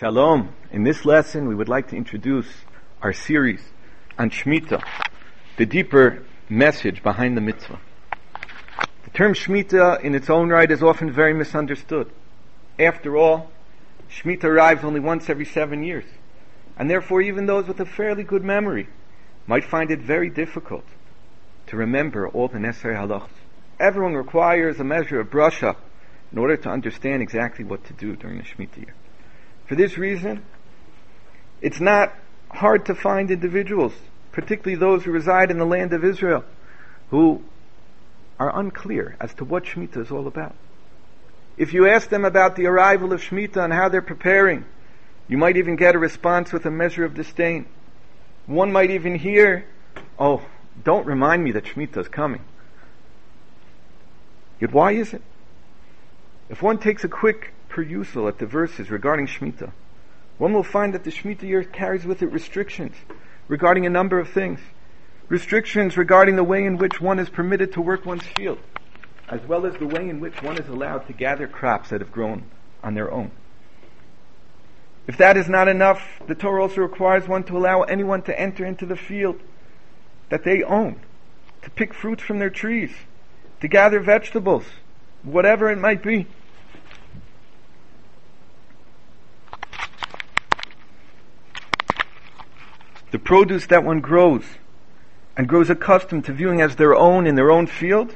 Shalom. In this lesson, we would like to introduce our series on Shemitah, the deeper message behind the mitzvah. The term Shemitah in its own right is often very misunderstood. After all, Shemitah arrives only once every seven years, and therefore even those with a fairly good memory might find it very difficult to remember all the necessary halachas. Everyone requires a measure of brush up in order to understand exactly what to do during the Shemitah year. For this reason, it's not hard to find individuals, particularly those who reside in the land of Israel, who are unclear as to what Shemitah is all about. If you ask them about the arrival of Shemitah and how they're preparing, you might even get a response with a measure of disdain. One might even hear, oh, don't remind me that Shemitah is coming. Yet why is it? If one takes a quick perusal at the verses regarding Shemitah, one will find that the Shemitah year carries with it restrictions regarding a number of things. Restrictions regarding the way in which one is permitted to work one's field, as well as the way in which one is allowed to gather crops that have grown on their own. If that is not enough, the Torah also requires one to allow anyone to enter into the field that they own, to pick fruits from their trees, to gather vegetables, whatever it might be. The produce that one grows and grows accustomed to viewing as their own in their own field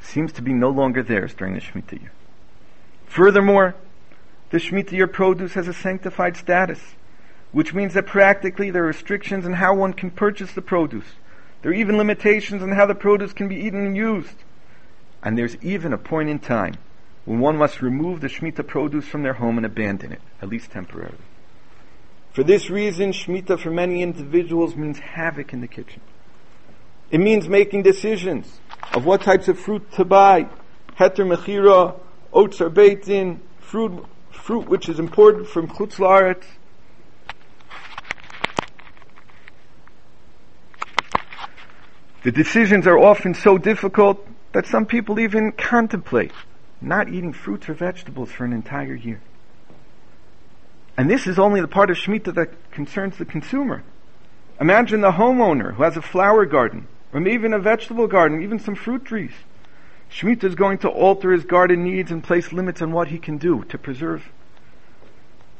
seems to be no longer theirs during the Shemitah year. Furthermore, the Shemitah year produce has a sanctified status, which means that practically there are restrictions on how one can purchase the produce. There are even limitations on how the produce can be eaten and used. And there's even a point in time when one must remove the Shemitah produce from their home and abandon it, at least temporarily. For this reason, Shemitah for many individuals means havoc in the kitchen. It means making decisions of what types of fruit to buy. Heter mechira, Otzar Beitin, fruit, fruit which is imported from chutz laaretz. The decisions are often so difficult that some people even contemplate not eating fruits or vegetables for an entire year. And this is only the part of Shemitah that concerns the consumer. Imagine the homeowner who has a flower garden, or maybe even a vegetable garden, even some fruit trees. Shemitah is going to alter his garden needs and place limits on what he can do to preserve,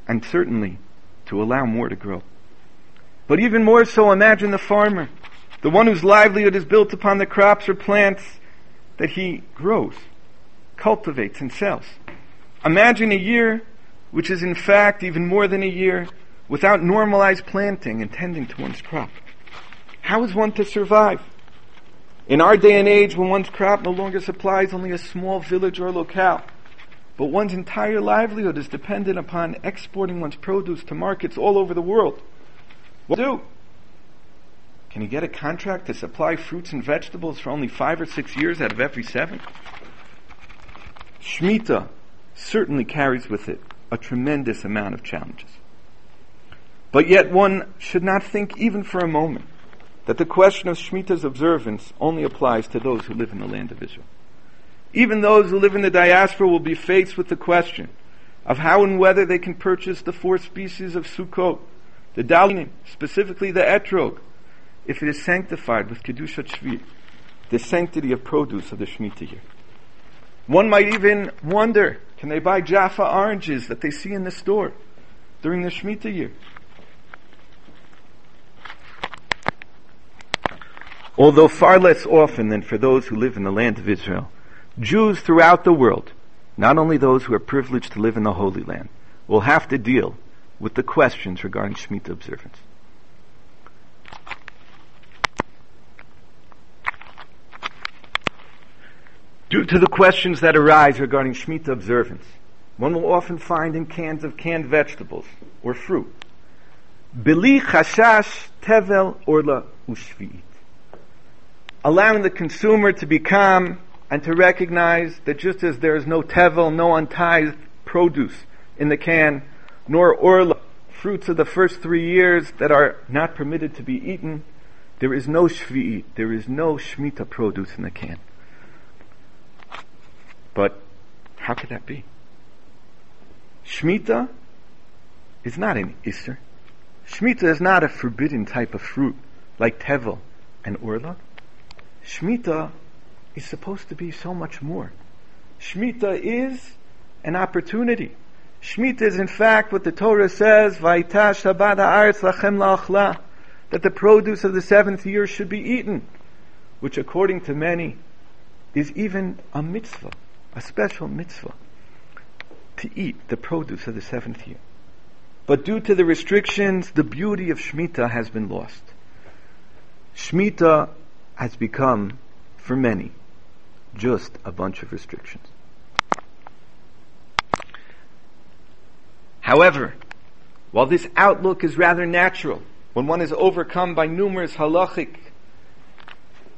and certainly to allow more to grow. But even more so, imagine the farmer, the one whose livelihood is built upon the crops or plants that he grows, cultivates, and sells. Imagine a year which is in fact even more than a year, without normalized planting and tending to one's crop. How is one to survive? In our day and age, when one's crop no longer supplies only a small village or locale, but one's entire livelihood is dependent upon exporting one's produce to markets all over the world, what do? Can you get a contract to supply fruits and vegetables for only five or six years out of every seven? Shemitah certainly carries with it a tremendous amount of challenges. But yet one should not think even for a moment that the question of Shemitah's observance only applies to those who live in the land of Israel. Even those who live in the diaspora will be faced with the question of how and whether they can purchase the four species of Sukkot, the Dalim, specifically the Etrog, if it is sanctified with Kedushat Shvi, the sanctity of produce of the Shemitah year. One might even wonder can they buy Jaffa oranges that they see in the store during the Shemitah year? Although far less often than for those who live in the land of Israel, Jews throughout the world, not only those who are privileged to live in the Holy Land, will have to deal with the questions regarding Shemitah observance. Due to the questions that arise regarding Shemitah observance, one will often find in cans of canned vegetables or fruit, Bili chashash tevel orla ushvi'it. Allowing the consumer to be calm and to recognize that just as there is no tevel, no untithed produce in the can, nor orla, fruits of the first three years that are not permitted to be eaten, there is no shvi'it, there is no shmita produce in the can. But how could that be? Shemitah is not an Isser. Shemitah is not a forbidden type of fruit like Tevel and Orla. Shemitah is supposed to be so much more. Shemitah is an opportunity. Shemitah is in fact what the Torah says, lachem that the produce of the seventh year should be eaten, which according to many is even a mitzvah, a special mitzvah, to eat the produce of the seventh year. But due to the restrictions, the beauty of Shemitah has been lost. Shemitah has become, for many, just a bunch of restrictions. However, while this outlook is rather natural, when one is overcome by numerous halachic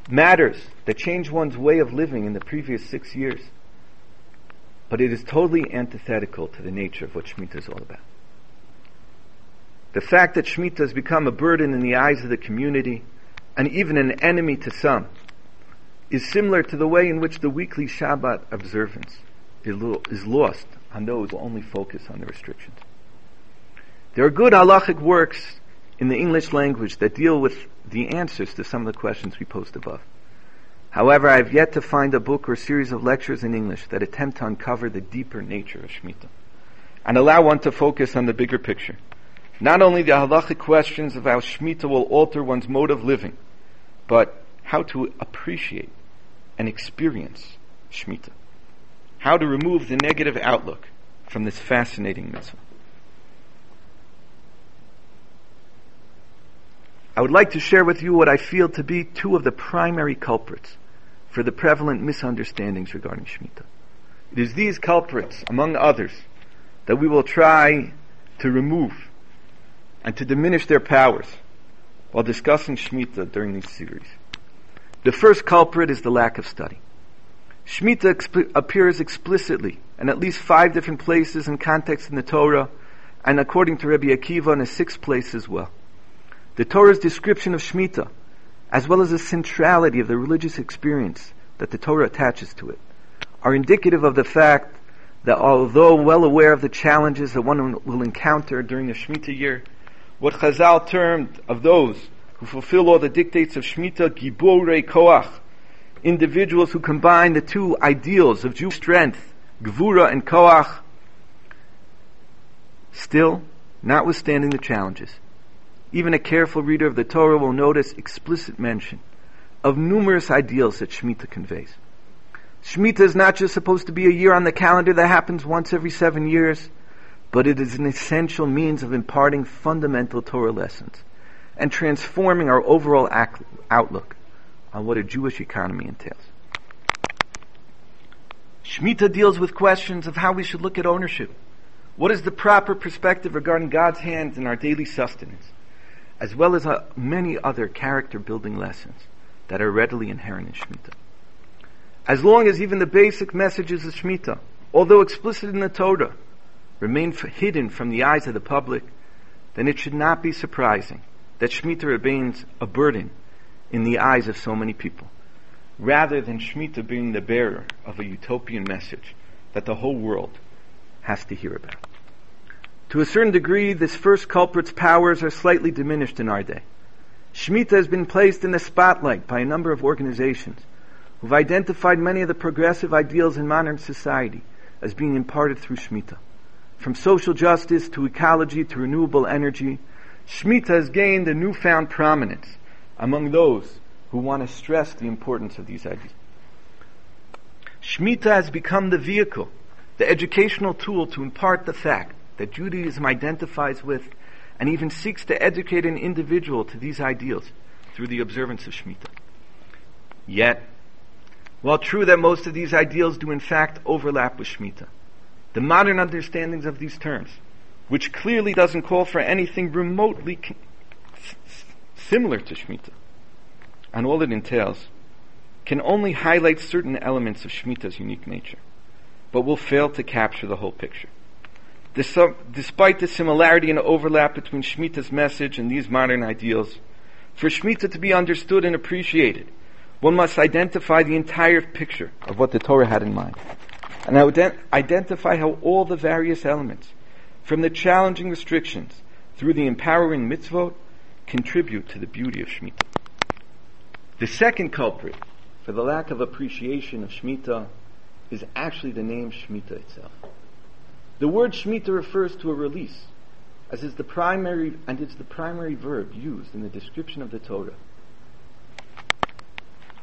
matters that change one's way of living in the previous six years, but it is totally antithetical to the nature of what Shemitah is all about. The fact that Shemitah has become a burden in the eyes of the community and even an enemy to some is similar to the way in which the weekly Shabbat observance is lost on those who only focus on the restrictions. There are good halachic works in the English language that deal with the answers to some of the questions we posed above. However, I have yet to find a book or series of lectures in English that attempt to uncover the deeper nature of Shemitah and allow one to focus on the bigger picture. Not only the halachic questions of how Shemitah will alter one's mode of living, but how to appreciate and experience Shemitah. How to remove the negative outlook from this fascinating mitzvah. I would like to share with you what I feel to be two of the primary culprits for the prevalent misunderstandings regarding Shemitah. It is these culprits, among others, that we will try to remove and to diminish their powers while discussing Shemitah during this series. The first culprit is the lack of study. Shemitah exp- appears explicitly in at least five different places and contexts in the Torah, and according to Rabbi Akiva, in a sixth place as well. The Torah's description of Shemitah, as well as the centrality of the religious experience that the Torah attaches to it, are indicative of the fact that although well aware of the challenges that one will encounter during the Shemitah year, what Chazal termed of those who fulfill all the dictates of Shemitah, Giborei Koach, individuals who combine the two ideals of Jewish strength, Gvura and Koach, still, notwithstanding the challenges, even a careful reader of the Torah will notice explicit mention of numerous ideals that Shemitah conveys. Shemitah is not just supposed to be a year on the calendar that happens once every seven years, but it is an essential means of imparting fundamental Torah lessons and transforming our overall outlook on what a Jewish economy entails. Shemitah deals with questions of how we should look at ownership. What is the proper perspective regarding God's hands in our daily sustenance? As well as uh, many other character building lessons that are readily inherent in Shemitah. As long as even the basic messages of Shemitah, although explicit in the Torah, remain hidden from the eyes of the public, then it should not be surprising that Shemitah remains a burden in the eyes of so many people, rather than Shemitah being the bearer of a utopian message that the whole world has to hear about. To a certain degree, this first culprit's powers are slightly diminished in our day. Shemitah has been placed in the spotlight by a number of organizations who've identified many of the progressive ideals in modern society as being imparted through Shemitah. From social justice to ecology to renewable energy, Shemitah has gained a newfound prominence among those who want to stress the importance of these ideas. Shemitah has become the vehicle, the educational tool to impart the fact that Judaism identifies with and even seeks to educate an individual to these ideals through the observance of Shemitah. Yet, while true that most of these ideals do in fact overlap with Shemitah, the modern understandings of these terms, which clearly doesn't call for anything remotely similar to Shemitah, and all it entails, can only highlight certain elements of Shemitah's unique nature, but will fail to capture the whole picture. Despite the similarity and overlap between Shemitah's message and these modern ideals, for Shemitah to be understood and appreciated, one must identify the entire picture of what the Torah had in mind, and identify how all the various elements from the challenging restrictions through the empowering mitzvot contribute to the beauty of Shemitah. The second culprit for the lack of appreciation of Shemitah is actually the name Shemitah itself. The word Shemitah refers to a release, as is the primary, and it's the primary verb used in the description of the Torah.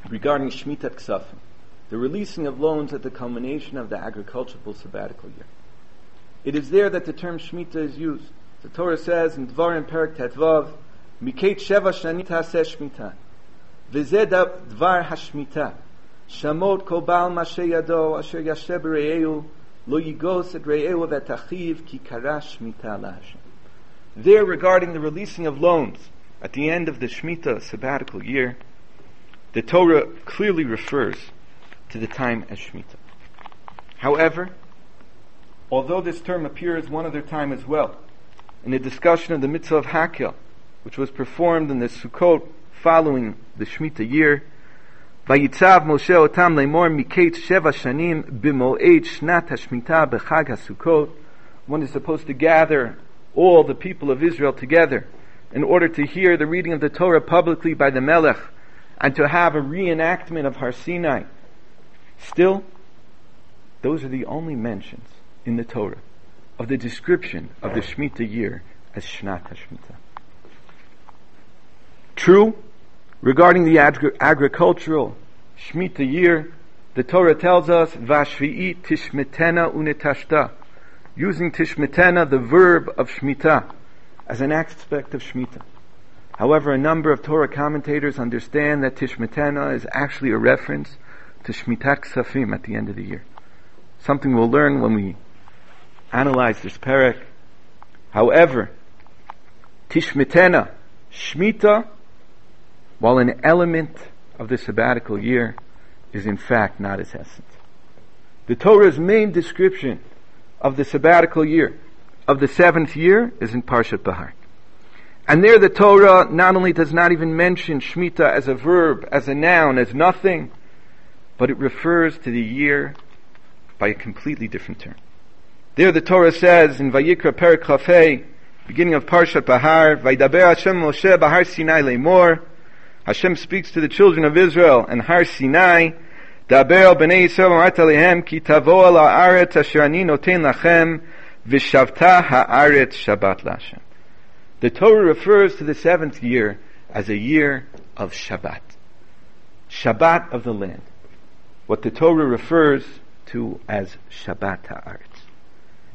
Regarding Shemitah Ksafim, the releasing of loans at the culmination of the agricultural sabbatical year. It is there that the term Shemitah is used. The Torah says in Dvarim Perak Tetvav, Miket Sheva shanita Haseh Shemitah, V'zedab Dvar HaShemitah, Shamot Kobal Mashe Yado Asher Yasheb there, regarding the releasing of loans at the end of the Shemitah sabbatical year, the Torah clearly refers to the time as Shemitah. However, although this term appears one other time as well, in the discussion of the mitzvah of Hakel, which was performed in the Sukkot following the Shemitah year, ויצב משה אותם לאמור מקץ שבע שנים במועד שנת השמיטה בחג הסוכות. One is supposed to gather all the people of Israel together in order to hear the reading of the Torah publicly by the Melech and to have a reenactment of Har Sinai. Still, those are the only mentions in the Torah of the description of the Shemitah year as Shnat HaShemitah. True, regarding the agri- agricultural Shemitah year, the Torah tells us, Vashvi'i tishmetena unetashta, using tishmetena, the verb of Shemitah, as an aspect of Shemitah. However, a number of Torah commentators understand that tishmetena is actually a reference to Shmitat Ksafim at the end of the year. Something we'll learn when we analyze this parak. However, tishmetena, Shemitah, while an element of the sabbatical year, is in fact not its essence. The Torah's main description of the sabbatical year, of the seventh year, is in Parshat Bahar. And there the Torah not only does not even mention Shemitah as a verb, as a noun, as nothing, but it refers to the year by a completely different term. There the Torah says in Vayikra Perik beginning of Parshat Bahar, Vaydaber Hashem Moshe Bahar Sinai Lemor, Hashem speaks to the children of Israel and Har Sinai, Daber bnei Yisrael ki asher ani noten lachem v'shavta Shabbat lashem. The Torah refers to the seventh year as a year of Shabbat. Shabbat of the land. What the Torah refers to as Shabbat haaretz.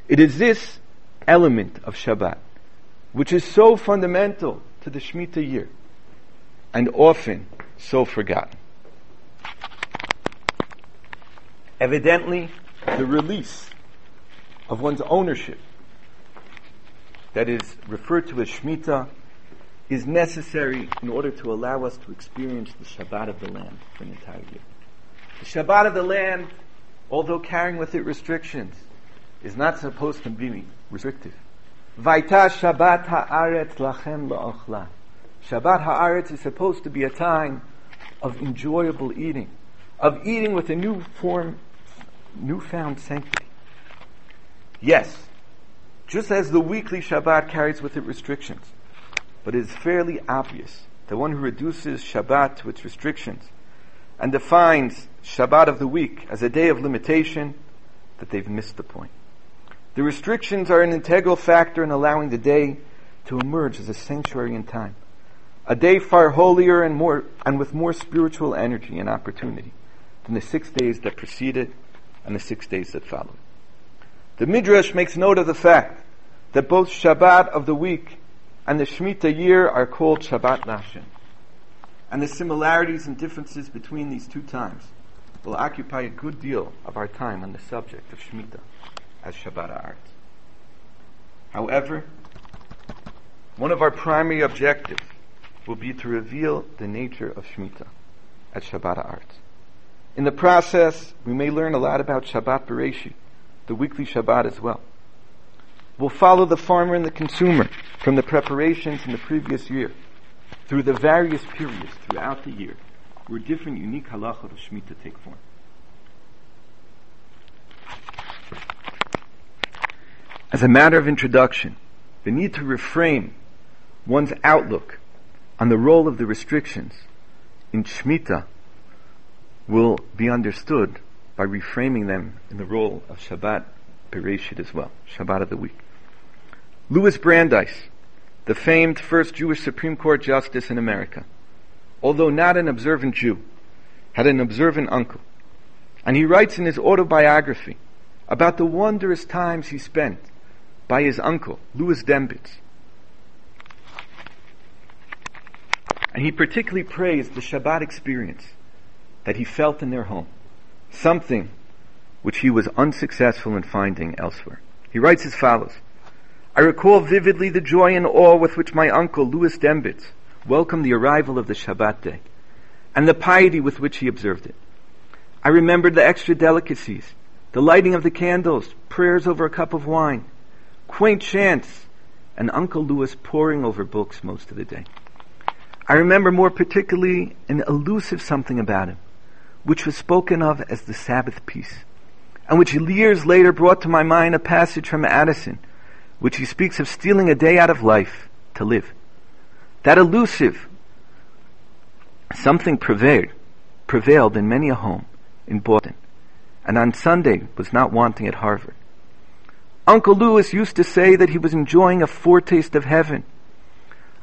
It is this element of Shabbat which is so fundamental to the Shemitah year and often so forgotten. Evidently, the release of one's ownership, that is referred to as Shemitah, is necessary in order to allow us to experience the Shabbat of the land for an entire year. The Shabbat of the land, although carrying with it restrictions, is not supposed to be restrictive. Vaita Shabbat haaretz lachem la'ochla. Shabbat Haaretz is supposed to be a time of enjoyable eating, of eating with a new form, newfound sanctity. Yes, just as the weekly Shabbat carries with it restrictions, but it is fairly obvious that one who reduces Shabbat to its restrictions and defines Shabbat of the week as a day of limitation, that they've missed the point. The restrictions are an integral factor in allowing the day to emerge as a sanctuary in time a day far holier and more and with more spiritual energy and opportunity than the six days that preceded and the six days that followed. The Midrash makes note of the fact that both Shabbat of the week and the Shemitah year are called Shabbat Lashem. And the similarities and differences between these two times will occupy a good deal of our time on the subject of Shemitah as Shabbat art. However, one of our primary objectives will be to reveal the nature of Shemitah at Shabbat Art. In the process, we may learn a lot about Shabbat Bereshit, the weekly Shabbat as well. We'll follow the farmer and the consumer from the preparations in the previous year through the various periods throughout the year where different unique halachot of Shemitah take form. As a matter of introduction, the need to reframe one's outlook on the role of the restrictions in Shemitah will be understood by reframing them in the role of Shabbat Bereshit as well, Shabbat of the week. Louis Brandeis, the famed first Jewish Supreme Court justice in America, although not an observant Jew, had an observant uncle. And he writes in his autobiography about the wondrous times he spent by his uncle, Louis Dembitz. And he particularly praised the Shabbat experience that he felt in their home, something which he was unsuccessful in finding elsewhere. He writes as follows, I recall vividly the joy and awe with which my uncle, Louis Dembitz, welcomed the arrival of the Shabbat day, and the piety with which he observed it. I remembered the extra delicacies, the lighting of the candles, prayers over a cup of wine, quaint chants, and Uncle Louis poring over books most of the day. I remember more particularly an elusive something about him, which was spoken of as the Sabbath peace, and which years later brought to my mind a passage from Addison, which he speaks of stealing a day out of life to live. That elusive something prevailed, prevailed in many a home in Boston, and on Sunday was not wanting at Harvard. Uncle Lewis used to say that he was enjoying a foretaste of heaven.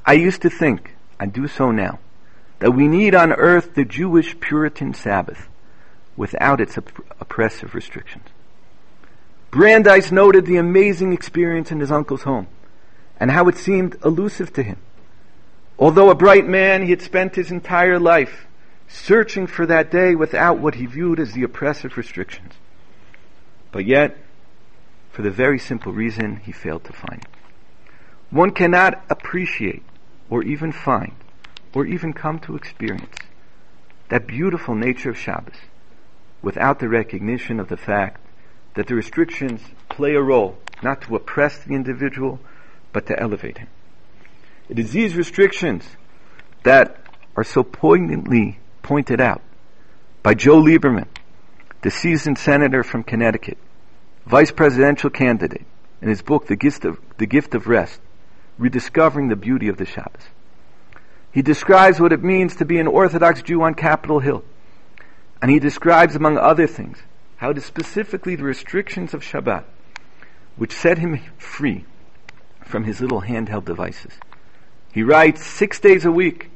I used to think, I do so now, that we need on earth the Jewish Puritan Sabbath without its opp- oppressive restrictions. Brandeis noted the amazing experience in his uncle's home and how it seemed elusive to him. Although a bright man, he had spent his entire life searching for that day without what he viewed as the oppressive restrictions. But yet, for the very simple reason he failed to find it. One cannot appreciate or even find or even come to experience that beautiful nature of Shabbos without the recognition of the fact that the restrictions play a role not to oppress the individual but to elevate him. It is these restrictions that are so poignantly pointed out by Joe Lieberman, the seasoned senator from Connecticut, vice presidential candidate, in his book, The Gift of, the Gift of Rest, Rediscovering the Beauty of the Shabbos. He describes what it means to be an Orthodox Jew on Capitol Hill. And he describes, among other things, how it is specifically the restrictions of Shabbat which set him free from his little handheld devices. He writes, six days a week,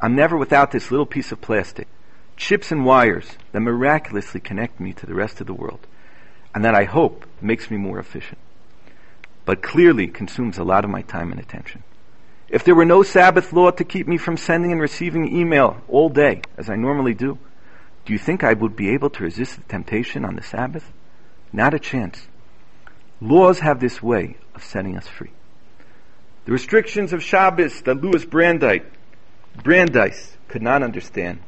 I'm never without this little piece of plastic, chips and wires that miraculously connect me to the rest of the world, and that I hope makes me more efficient, but clearly consumes a lot of my time and attention. If there were no Sabbath law to keep me from sending and receiving email all day, as I normally do, do you think I would be able to resist the temptation on the Sabbath? Not a chance. Laws have this way of setting us free. The restrictions of Shabbos that Louis Brandeis, Brandeis could not understand,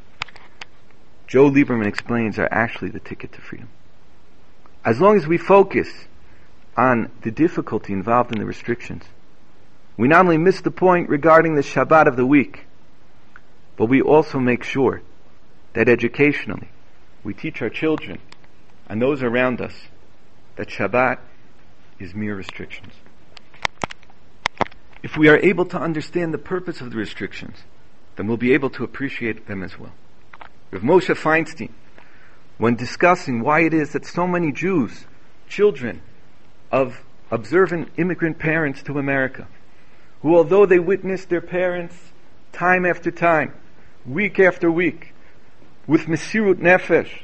Joe Lieberman explains, are actually the ticket to freedom. As long as we focus on the difficulty involved in the restrictions, we not only miss the point regarding the Shabbat of the week, but we also make sure that educationally we teach our children and those around us that Shabbat is mere restrictions. If we are able to understand the purpose of the restrictions, then we'll be able to appreciate them as well. Rav Moshe Feinstein, when discussing why it is that so many Jews, children of observant immigrant parents to America, who although they witnessed their parents time after time, week after week, with Mesirut Nefesh,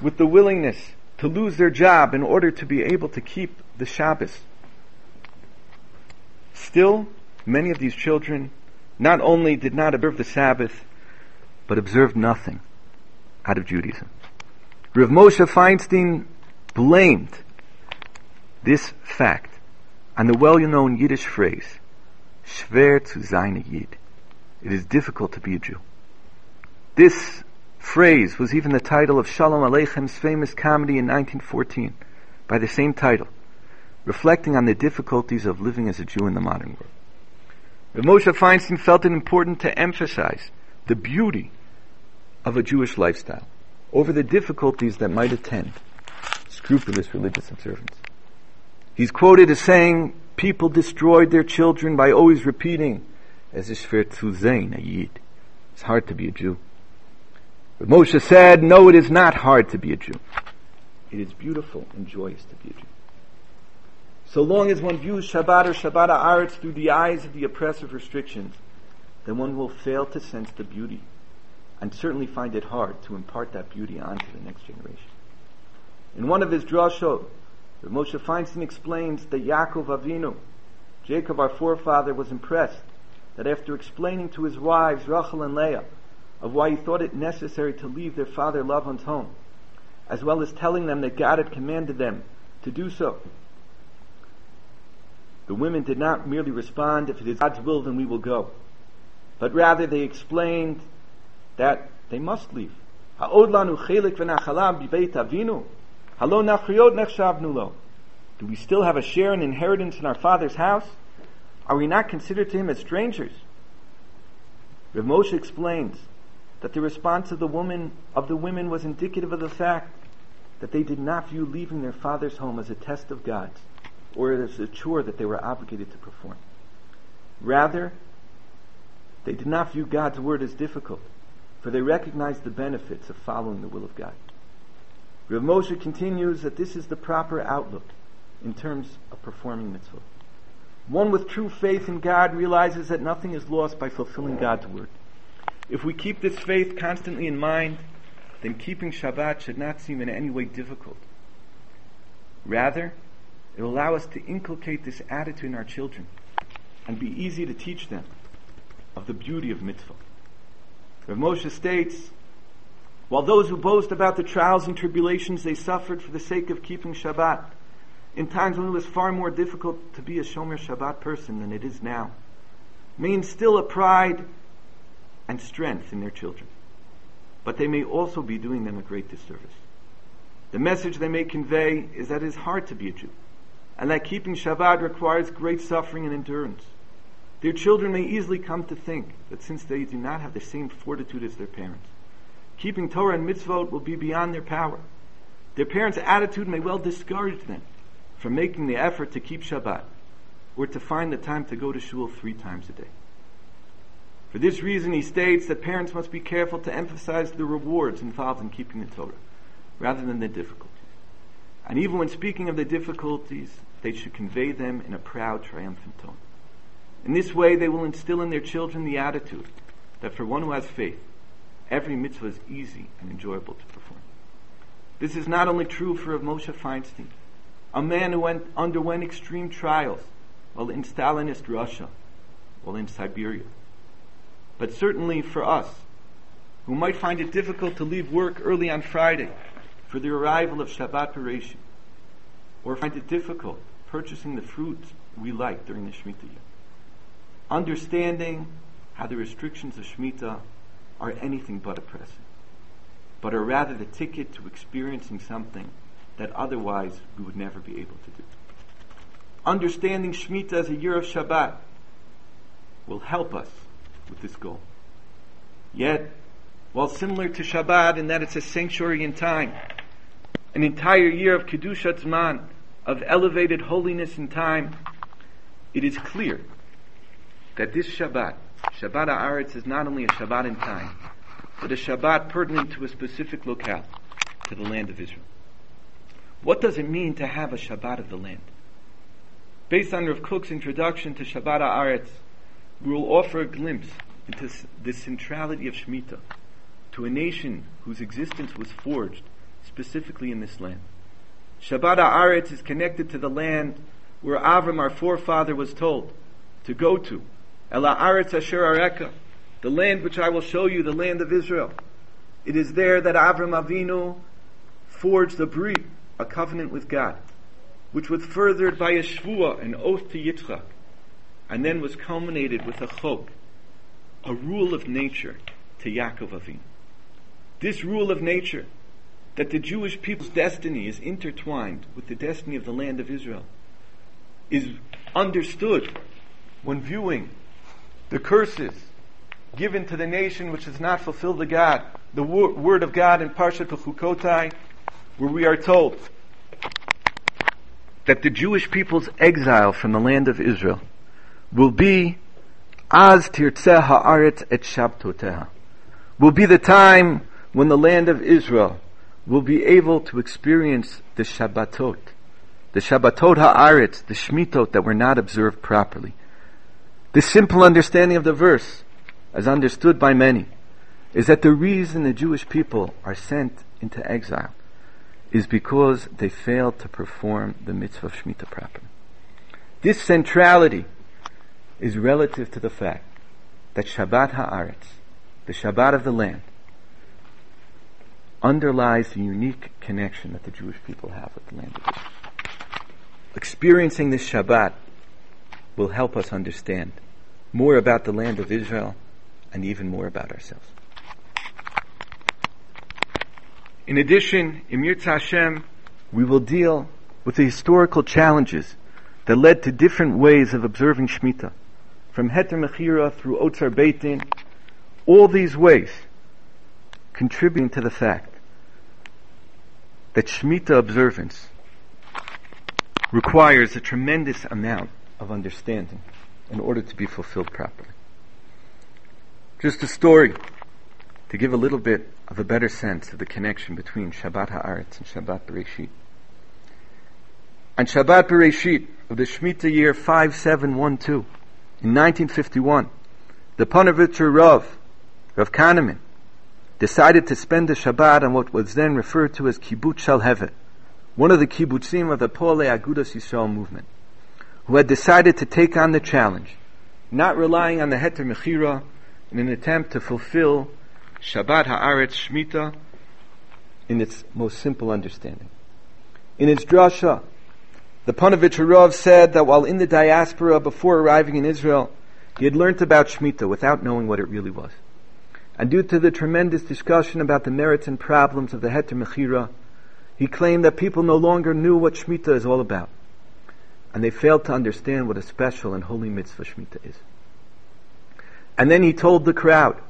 with the willingness to lose their job in order to be able to keep the Shabbos. Still, many of these children not only did not observe the Sabbath, but observed nothing out of Judaism. Rav Moshe Feinstein blamed this fact and the well-known Yiddish phrase, Schwer zu sein a Yid. It is difficult to be a Jew. This phrase was even the title of Shalom Aleichem's famous comedy in 1914 by the same title, reflecting on the difficulties of living as a Jew in the modern world. But Moshe Feinstein felt it important to emphasize the beauty of a Jewish lifestyle over the difficulties that might attend scrupulous religious observance. He's quoted as saying, people destroyed their children by always repeating, as is schwer zu sein, a Yid. It's hard to be a Jew. But Moshe said, no, it is not hard to be a Jew. It is beautiful and joyous to be a Jew. So long as one views Shabbat or Shabbat Haaretz through the eyes of the oppressive restrictions, then one will fail to sense the beauty and certainly find it hard to impart that beauty onto the next generation. In one of his drashot, Moshe Feinstein explains that Yaakov Avinu, Jacob our forefather, was impressed that after explaining to his wives Rachel and Leah of why he thought it necessary to leave their father Lavan's home, as well as telling them that God had commanded them to do so, the women did not merely respond, if it is God's will, then we will go. But rather they explained that they must leave. Do we still have a share and inheritance in our father's house? Are we not considered to him as strangers? Rav Moshe explains that the response of the woman of the women was indicative of the fact that they did not view leaving their father's home as a test of God's or as a chore that they were obligated to perform. Rather, they did not view God's word as difficult, for they recognized the benefits of following the will of God. Rav Moshe continues that this is the proper outlook in terms of performing mitzvah. One with true faith in God realizes that nothing is lost by fulfilling God's word. If we keep this faith constantly in mind, then keeping Shabbat should not seem in any way difficult. Rather, it will allow us to inculcate this attitude in our children and be easy to teach them of the beauty of mitzvah. Rav Moshe states, while those who boast about the trials and tribulations they suffered for the sake of keeping Shabbat, in times when it was far more difficult to be a Shomer Shabbat person than it is now, may instill a pride and strength in their children. But they may also be doing them a great disservice. The message they may convey is that it is hard to be a Jew, and that keeping Shabbat requires great suffering and endurance. Their children may easily come to think that since they do not have the same fortitude as their parents, keeping Torah and mitzvot will be beyond their power. Their parents' attitude may well discourage them from making the effort to keep Shabbat or to find the time to go to shul three times a day. For this reason, he states that parents must be careful to emphasize the rewards involved in keeping the Torah rather than the difficulties. And even when speaking of the difficulties, they should convey them in a proud, triumphant tone. In this way, they will instill in their children the attitude that for one who has faith, every mitzvah is easy and enjoyable to perform. This is not only true for Moshe Feinstein, a man who went, underwent extreme trials while in Stalinist Russia, while in Siberia, but certainly for us, who might find it difficult to leave work early on Friday for the arrival of Shabbat Bereishit, or find it difficult purchasing the fruits we like during the Shemitah year understanding how the restrictions of Shemitah are anything but oppressive, but are rather the ticket to experiencing something that otherwise we would never be able to do. Understanding Shemitah as a year of Shabbat will help us with this goal. Yet, while similar to Shabbat in that it's a sanctuary in time, an entire year of Kedushat Zman, of elevated holiness in time, it is clear that this Shabbat, Shabbat Haaretz, is not only a Shabbat in time, but a Shabbat pertinent to a specific locale, to the land of Israel. What does it mean to have a Shabbat of the land? Based on Rav Kook's introduction to Shabbat Haaretz, we will offer a glimpse into the centrality of Shemitah to a nation whose existence was forged specifically in this land. Shabbat Haaretz is connected to the land where Avram, our forefather, was told to go to Ela Aretz Asher Areka, the land which I will show you, the land of Israel. It is there that Avram Avinu forged the brit, a covenant with God, which was furthered by a shvua, an oath to Yitzchak, and then was culminated with a chok, a rule of nature to Yaakov Avinu. This rule of nature, that the Jewish people's destiny is intertwined with the destiny of the land of Israel, is understood when viewing the curses given to the nation which has not fulfilled the God, the word of God in Parshat Chukotai, where we are told that the Jewish people's exile from the land of Israel will be Az tirtzeh ha'aretz et shabtoteha. Will be the time when the land of Israel will be able to experience the Shabbatot, the Shabbatot ha'aretz, the Shmitot that were not observed properly. The simple understanding of the verse, as understood by many, is that the reason the Jewish people are sent into exile is because they failed to perform the mitzvah of Shemitah properly. This centrality is relative to the fact that Shabbat Haaretz, the Shabbat of the land, underlies the unique connection that the Jewish people have with the land of Israel. Experiencing this Shabbat will help us understand more about the land of Israel and even more about ourselves. In addition, in Yirtzeh Hashem, we will deal with the historical challenges that led to different ways of observing Shemitah, from Heter Mechira through Otzar Beitin, all these ways contributing to the fact that Shemitah observance requires a tremendous amount of understanding in order to be fulfilled properly. Just a story to give a little bit of a better sense of the connection between Shabbat Haaretz and Shabbat Bereshit. On Shabbat Bereshit of the Shemitah year 5712, in 1951, the Ponevezher Rav, Rav Kahaneman, decided to spend the Shabbat on what was then referred to as Kibbutz Shalhevet, one of the kibbutzim of the Poalei Agudas Yisrael movement, who had decided to take on the challenge, not relying on the Heter Mechira in an attempt to fulfill Shabbat Haaretz Shmita in its most simple understanding. In its drasha, the Ponevezher Rav said that while in the diaspora before arriving in Israel, he had learnt about Shemitah without knowing what it really was. And due to the tremendous discussion about the merits and problems of the Heter Mechira, he claimed that people no longer knew what Shemitah is all about. And they failed to understand what a special and holy mitzvah Shemitah is. And then he told the crowd,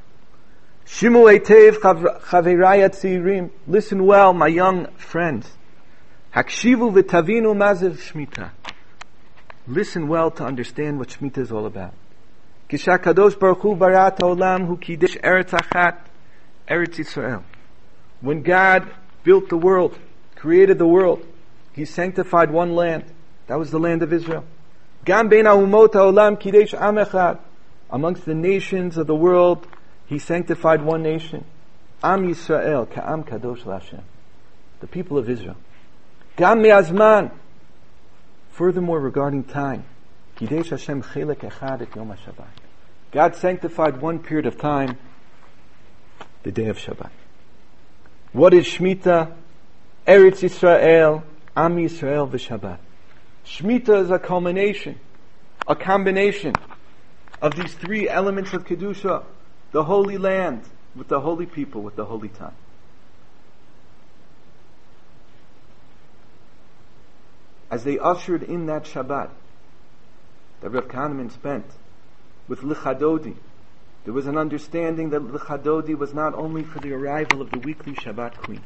Shimu etev chaveraya tzirim. Listen well, my young friends. Hakshivu v'tavinu mazev shmita. Listen well to understand what shmita is all about. Kishakadosh baruch hu barat olam hu kidesh eretz achat eretz Yisrael. When God built the world, created the world, He sanctified one land. That was the land of Israel. Gam kidesh. Amongst the nations of the world, he sanctified one nation. Am Yisrael, Ka'am Kadosh Lashem. The people of Israel. Gam Me'azman. Furthermore, regarding time. Kidesh Hashem Chelek Echad et Yom HaShabbat. God sanctified one period of time, the day of Shabbat. What is Shemitah? Eretz Yisrael, Am Yisrael v'Shabbat. Shemitah is a culmination, a combination of these three elements of Kedusha the Holy Land with the holy people, with the holy time. As they ushered in that Shabbat that Rav Kahaneman spent with Lecha Dodi, there was an understanding that Lecha Dodi was not only for the arrival of the weekly Shabbat queen,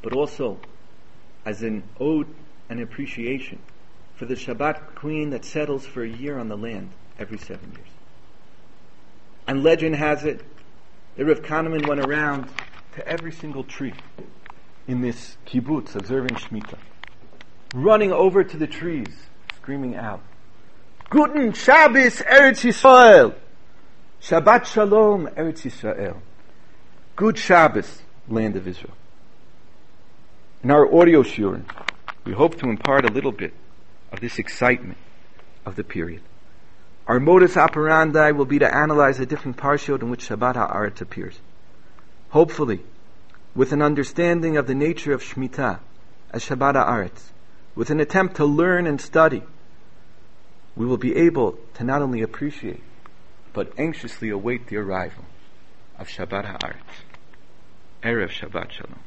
but also as an ode and appreciation for the Shabbat queen that settles for a year on the land every seven years. And legend has it that Rav Kahaneman went around to every single tree in this kibbutz observing Shemitah, running over to the trees, screaming out, Guten Shabbos Eretz Yisrael! Shabbat Shalom Eretz Yisrael. Good Shabbos, land of Israel. In our audio shiurim, we hope to impart a little bit of this excitement of the period. Our modus operandi will be to analyze the different parshot in which Shabbat Haaretz appears. Hopefully, with an understanding of the nature of Shemitah as Shabbat Haaretz, with an attempt to learn and study, we will be able to not only appreciate, but anxiously await the arrival of Shabbat Haaretz. Erev Shabbat Shalom.